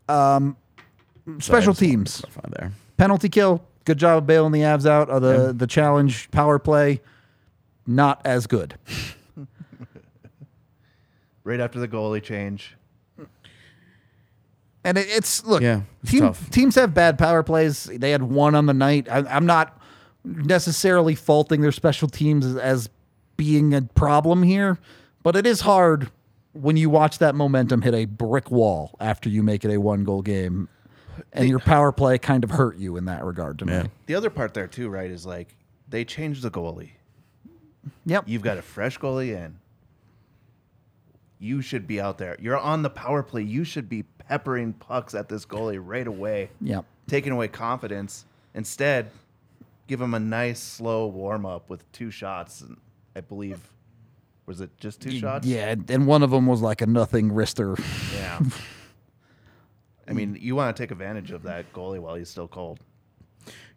Um, special So I just wanted to teams, clarify there penalty kill. Good job of bailing the Avs out. of the the challenge power play, not as good. [LAUGHS] Right after the goalie change. And it, it's look, Yeah, it's team, tough. teams have bad power plays. They had one on the night. I, I'm not necessarily faulting their special teams as, as being a problem here, but it is hard when you watch that momentum hit a brick wall after you make it a one goal game, and your power play kind of hurt you in that regard to yeah me. The other part there too, right, is like they changed the goalie. Yep. You've got a fresh goalie in. You should be out there. You're on the power play. You should be peppering pucks at this goalie right away, Yep. taking away confidence. Instead, give him a nice slow warm up with two shots. And I believe, was it just two shots? Yeah, and one of them was like a nothing wrister. Yeah. [LAUGHS] I mean, you want to take advantage of that goalie while he's still cold.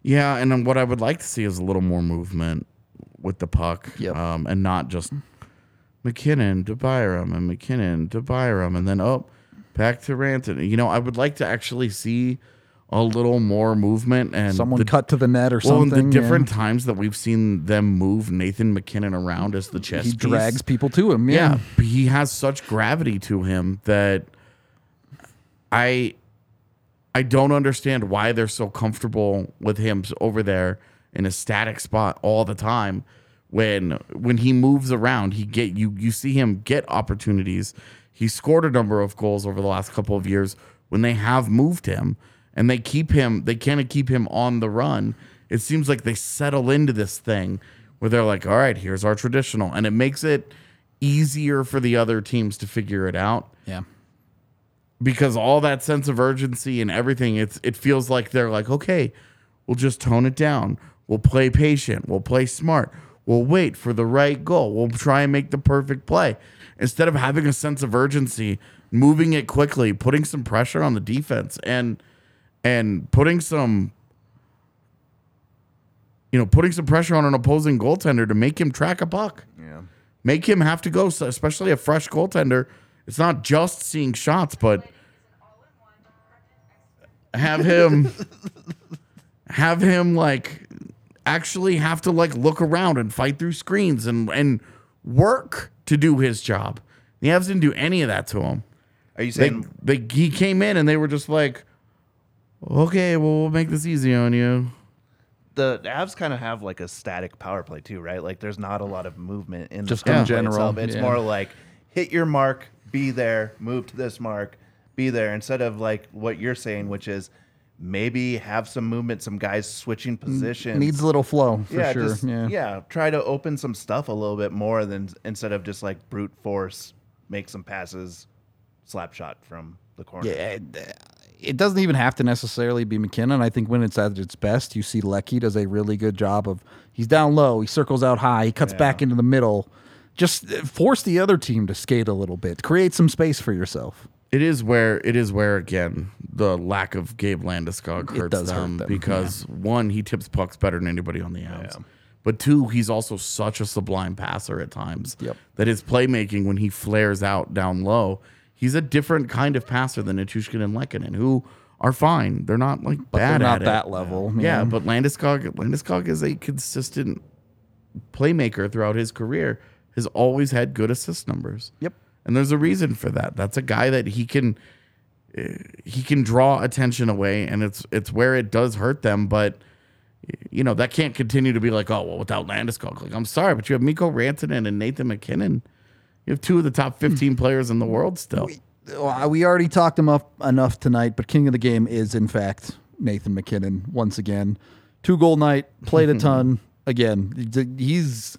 yeah and then what i would like to see is a little more movement with the puck Yep. um, and not just MacKinnon to byram and MacKinnon to byram and then oh back to Rantanen you know i would like to actually see a little more movement and Someone the- cut to the net or Well, and something. the yeah. different times that we've seen them move Nathan MacKinnon around as the chess he piece. drags people to him. Yeah, Yeah. he has such gravity to him that I I don't understand why they're so comfortable with him over there in a static spot all the time. When when he moves around, he get you you see him get opportunities. He scored a number of goals over the last couple of years when they have moved him and they keep him they kind of keep him on the run. It seems like they settle into this thing where they're like, "All right, here's our traditional." And it makes it easier for the other teams to figure it out Yeah. because all that sense of urgency and everything it's it feels like they're like okay we'll just tone it down we'll play patient we'll play smart we'll wait for the right goal we'll try and make the perfect play instead of having a sense of urgency moving it quickly putting some pressure on the defense and and putting some you know putting some pressure on an opposing goaltender to make him track a puck Yeah. make him have to go, especially a fresh goaltender. It's not just seeing shots, but have him [LAUGHS] have him like actually have to like look around and fight through screens and and work to do his job. The Avs didn't do any of that to him. Are you saying they he came in and they were just like, okay, well we'll make this easy on you. the Avs kind of have like a static power play too, right? Like there's not a lot of movement in Just the in general, itself. It's yeah. more like hit your mark, be there, move to this mark, be there, instead of like what you're saying, which is maybe have some movement, some guys switching positions. Needs a little flow for yeah, sure. just- yeah. yeah, try to open some stuff a little bit more than instead of just like brute force, make some passes, slap shot from the corner. Yeah, it- it doesn't even have to necessarily be MacKinnon. I think when it's at its best, you see Lecky does a really good job of he's down low, he circles out high, he cuts back into the middle. Just uh, force the other team to skate a little bit, create some space for yourself. It is where it is where again the lack of Gabe Landeskog hurts does hurt them, them, because one he tips pucks better than anybody on the Avs, but two he's also such a sublime passer at times Yep. that his playmaking when he flares out down low, he's a different kind of passer than Nichushkin and Lehkonen, who are fine. They're not like But bad they're not at that it. level. Yeah, but Landeskog Landeskog is a consistent playmaker throughout his career. Has always had good assist numbers. Yep. And there's a reason for that. That's a guy that he can he can draw attention away and it's it's where it does hurt them, but you know, that can't continue to be like, oh, well, without Landeskog. Like, I'm sorry, but you have Mikko Rantanen and Nathan MacKinnon. You have two of the top 15 players in the world still. Well, we already talked him up enough tonight, but king of the game is in fact Nathan MacKinnon once again. Two goal night, played a [LAUGHS] ton. Again, he's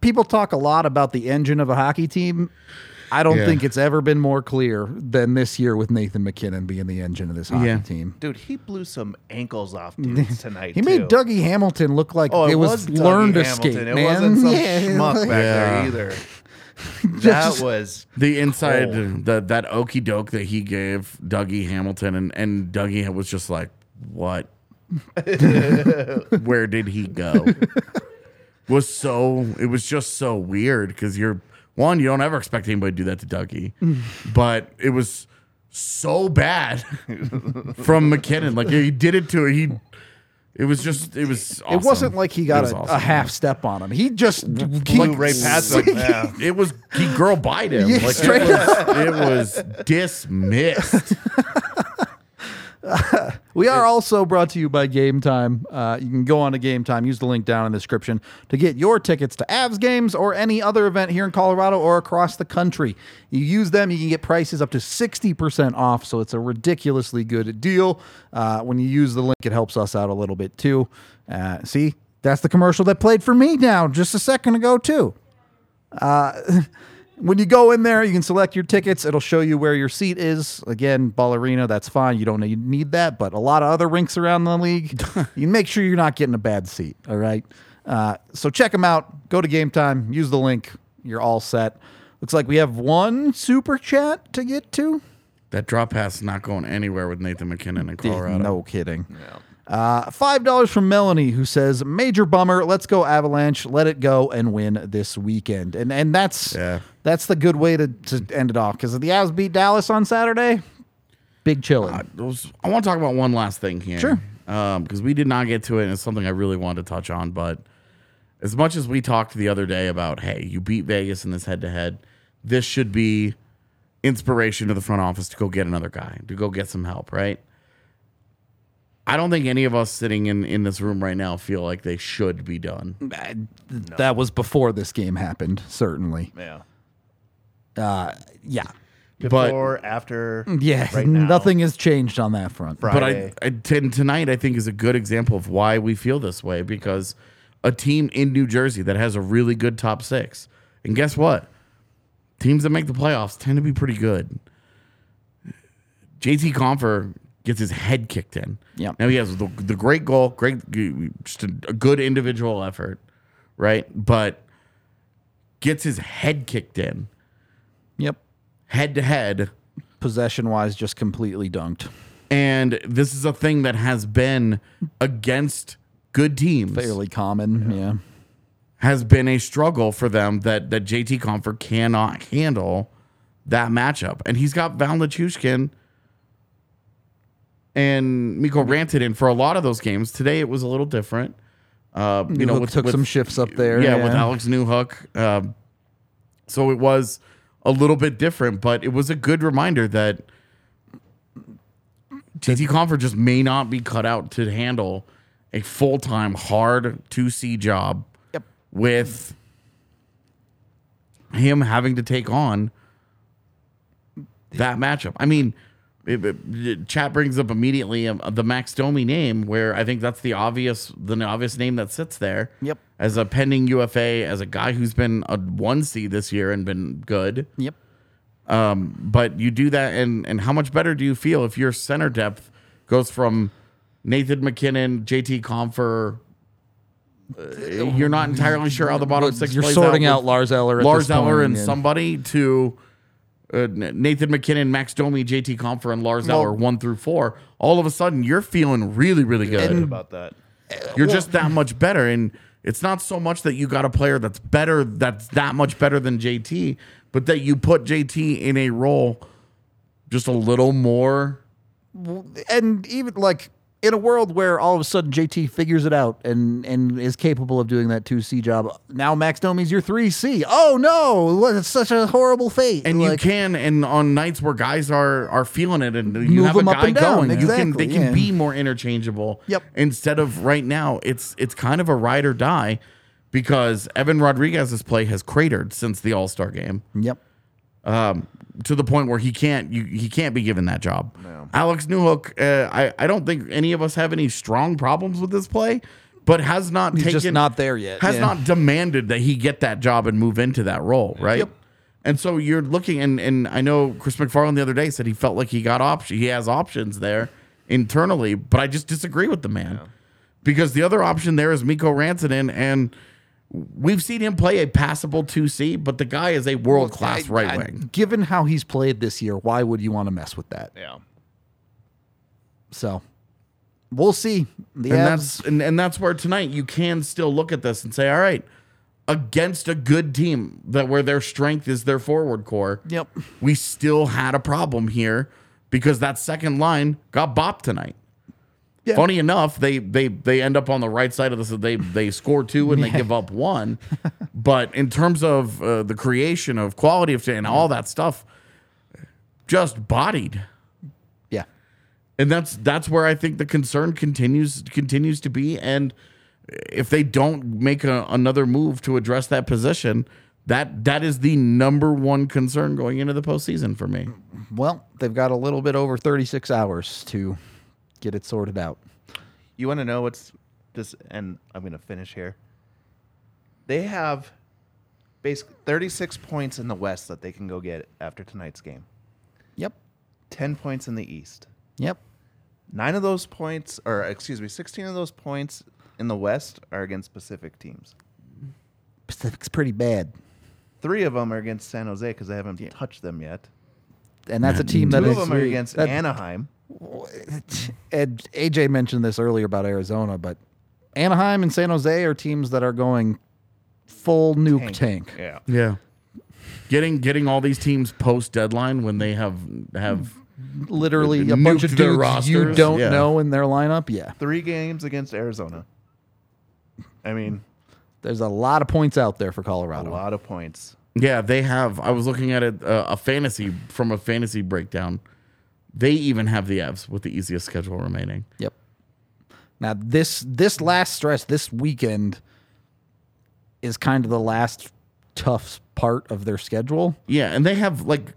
people talk a lot about the engine of a hockey team. I don't Yeah. think it's ever been more clear than this year with Nathan MacKinnon being the engine of this hockey Yeah. team. Dude, he blew some ankles off [LAUGHS] dudes tonight. He made too. Dougie Hamilton look like Oh, it, was, Dougie learned to Hamilton. skate. It man. wasn't some [LAUGHS] Yeah, schmuck back Yeah. there either. [LAUGHS] that was The inside, Cold. the, that okey doke that he gave Dougie Hamilton, and, and Dougie was just like, what? Where did he go? Was so, it was just so weird because you're, one, you don't ever expect anybody to do that to Dougie, [LAUGHS] but it was so bad [LAUGHS] from MacKinnon. Like he did it to her. he. It was just, it was. It wasn't like he got was a, a half step on him. He just blew he, right past him. Yeah. [LAUGHS] It was he girl bite him. Yeah, like straight it was, it was dismissed. [LAUGHS] We are also brought to you by Game Time. Uh, you can go on to Game Time, use the link down in the description to get your tickets to Avs games or any other event here in Colorado or across the country. You use them, you can get prices up to 60% off, so it's a ridiculously good deal. Uh, when you use the link, it helps us out a little bit too. Uh, see, that's the commercial that played for me now just a second ago, too. [LAUGHS] When you go in there, you can select your tickets. It'll show you where your seat is. Again, ball arena, that's fine. You don't need, need that, but a lot of other rinks around the league, [LAUGHS] you make sure you're not getting a bad seat. All right. Uh, so check them out. Go to game time. Use the link. You're all set. Looks like we have one super chat to get to. That drop pass is not going anywhere with Nathan MacKinnon in Colorado. No kidding. Uh, Five dollars from Melanie, who says, "Major bummer. Let's go Avalanche. Let it go and win this weekend." And and that's Yeah. that's the good way to, to end it off because the Avs beat Dallas on Saturday. Big chilling. Uh, those- I want to talk about one last thing here. Sure. Because we did not get to it, and it's something I really wanted to touch on. But as much as we talked the other day about, hey, you beat Vegas in this head to head, this should be inspiration to the front office to go get another guy, to go get some help, right? I don't think any of us sitting in, in this room right now feel like they should be done. That was before this game happened. Certainly. Yeah. Uh, yeah. Before, after, Yeah. right now. Nothing has changed on that front. Friday. But I, I t- tonight I think is a good example of why we feel this way because a team in New Jersey that has a really good top six, and guess what? Teams that make the playoffs tend to be pretty good. JT Compher gets his head kicked in. Yeah. Now he has the, the great goal, great, just a, a good individual effort, right? But gets his head kicked in, Yep. head to head. Possession wise, just completely dunked. And this is a thing that has been against good teams. Fairly common. Yeah. Has been a struggle for them that that JT Compher cannot handle that matchup. And he's got Val Nichushkin and Mikko Rantanen for a lot of those games. Today it was a little different. Uh, you know, Newhook took some shifts up there, Yeah, with. Alex Newhook. Um, so it was a little bit different, but it was a good reminder that JT Compher just may not be cut out to handle a full time hard 2C job Yep. with him having to take on that matchup. I mean, it, it- chat brings up immediately um, the Max Domi name, where I think that's the obvious, the obvious name that sits there. Yep. As a pending UFA, as a guy who's been a one C this year and been good. Yep. But you do that, and and how much better do you feel if your center depth goes from Nathan MacKinnon, JT Compher? uh, you're not entirely sure how the bottom six. You're plays sorting out out Lars Eller. At Lars this Eller point, and somebody to uh, Nathan MacKinnon, Max Domi, JT Compher, and Lars Well- Eller one through four. All of a sudden, you're feeling really, really good. Good about that. You're just that much better, and it's not so much that you got a player that's better, that's that much better than JT, but that you put JT in a role just a little more. and even like in a world where all of a sudden JT figures it out and and is capable of doing that 2C job, now Max Domi's your 3C. Oh no, it's such a horrible fate. And you can, and on nights where guys are are feeling it, and you have a guy and down, going, you can they can yeah. be more interchangeable. Yep. Instead of right now, it's it's kind of a ride or die because Evan Rodrigues's play has cratered since the All Star game. Yep. To the point where he can't you, he can't be given that job. Alex Newhook, uh, I I don't think any of us have any strong problems with this play, but has not He's taken just not there yet, Has yeah. not demanded that he get that job and move into that role, right? Yep. And so you're looking, and and I know Chris MacFarland the other day said he felt like he got option, he has options there internally, but I just disagree with the man because the other option there is Mikko Rantanen, and we've seen him play a passable two C, but the guy is a world class I- right I- wing. Given how he's played this year, why would you want to mess with that? Yeah. So we'll see. The and Avs- that's and, and that's where tonight you can still look at this and say, all right, against a good team that where their strength is their forward core, Yep. we still had a problem here because that second line got bopped tonight. Yeah. Funny enough, they they they end up on the right side of this. They they score two and they give up one, [LAUGHS] but in terms of uh, the creation of quality of and all that stuff, just bodied yeah. and that's that's where I think the concern continues continues to be. And if they don't make a, another move to address that position, that that is the number one concern going into the postseason for me. Well, they've got a little bit over 36 hours to get it sorted out. You want to know what's this? And I'm going to finish here. They have basically 36 points in the West that they can go get after tonight's game. Yep. 10 points in the East. Yep. Nine of those points, or excuse me, 16 of those points in the West are against Pacific teams. Pacific's pretty bad. Three of them are against San Jose because I haven't touched them yet. And that's a [LAUGHS] team that Two is of them are against that- Anaheim. Ed, AJ mentioned this earlier about Arizona, but Anaheim and San Jose are teams that are going full nuke tank. Yeah. Yeah, getting getting all these teams post deadline when they have have Literally a bunch of their dudes you don't yeah. know in their lineup. Yeah. Three games against Arizona. I mean, There's a lot of points out there for Colorado. a lot of points. yeah they have. I was looking at it uh, a fantasy from a fantasy breakdown. They even have the Evs with the easiest schedule remaining. Yep. Now this this last stretch this weekend is kind of the last tough part of their schedule. Yeah, and they have like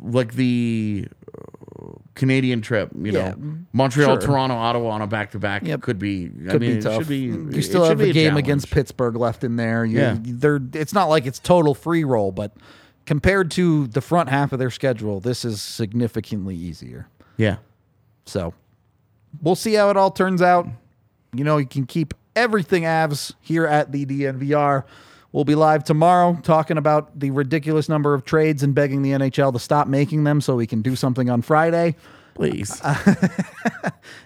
like the uh, Canadian trip, you Yeah, know, Montreal, sure. Toronto, Ottawa on a back to back could be. I Could mean, be it tough. should be. you still have a game challenge. against Pittsburgh left in there. You, Yeah. they're it's not like it's total free roll, but compared to the front half of their schedule, this is significantly easier. Yeah, So we'll see how it all turns out. You know, you can keep everything Avs here at the DNVR. We'll be live tomorrow talking about the ridiculous number of trades and begging the NHL to stop making them so we can do something on Friday. please. [LAUGHS]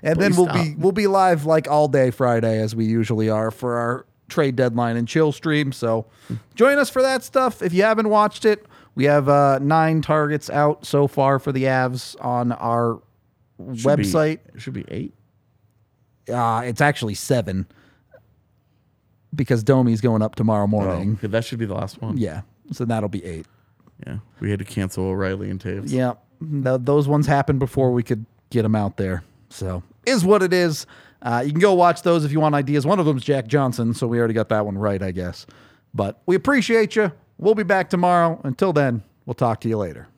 And then we'll stop. be we'll be live like all day Friday as we usually are for our trade deadline and chill stream. So join us for that stuff. If you haven't watched it, we have uh, nine targets out so far for the Avs on our Should be- website. it should be eight. Uh, it's actually seven because Domi's going up tomorrow morning. Okay, that should be the last one. Yeah, so that'll be eight. yeah. We had to cancel O'Reilly and Taves. Yeah, th- those ones happened before we could get them out there. So is what it is. Uh, you can go watch those if you want ideas. One of them's Jack Johnson, so we already got that one right, I guess. But we appreciate you. We'll be back tomorrow. Until then, we'll talk to you later.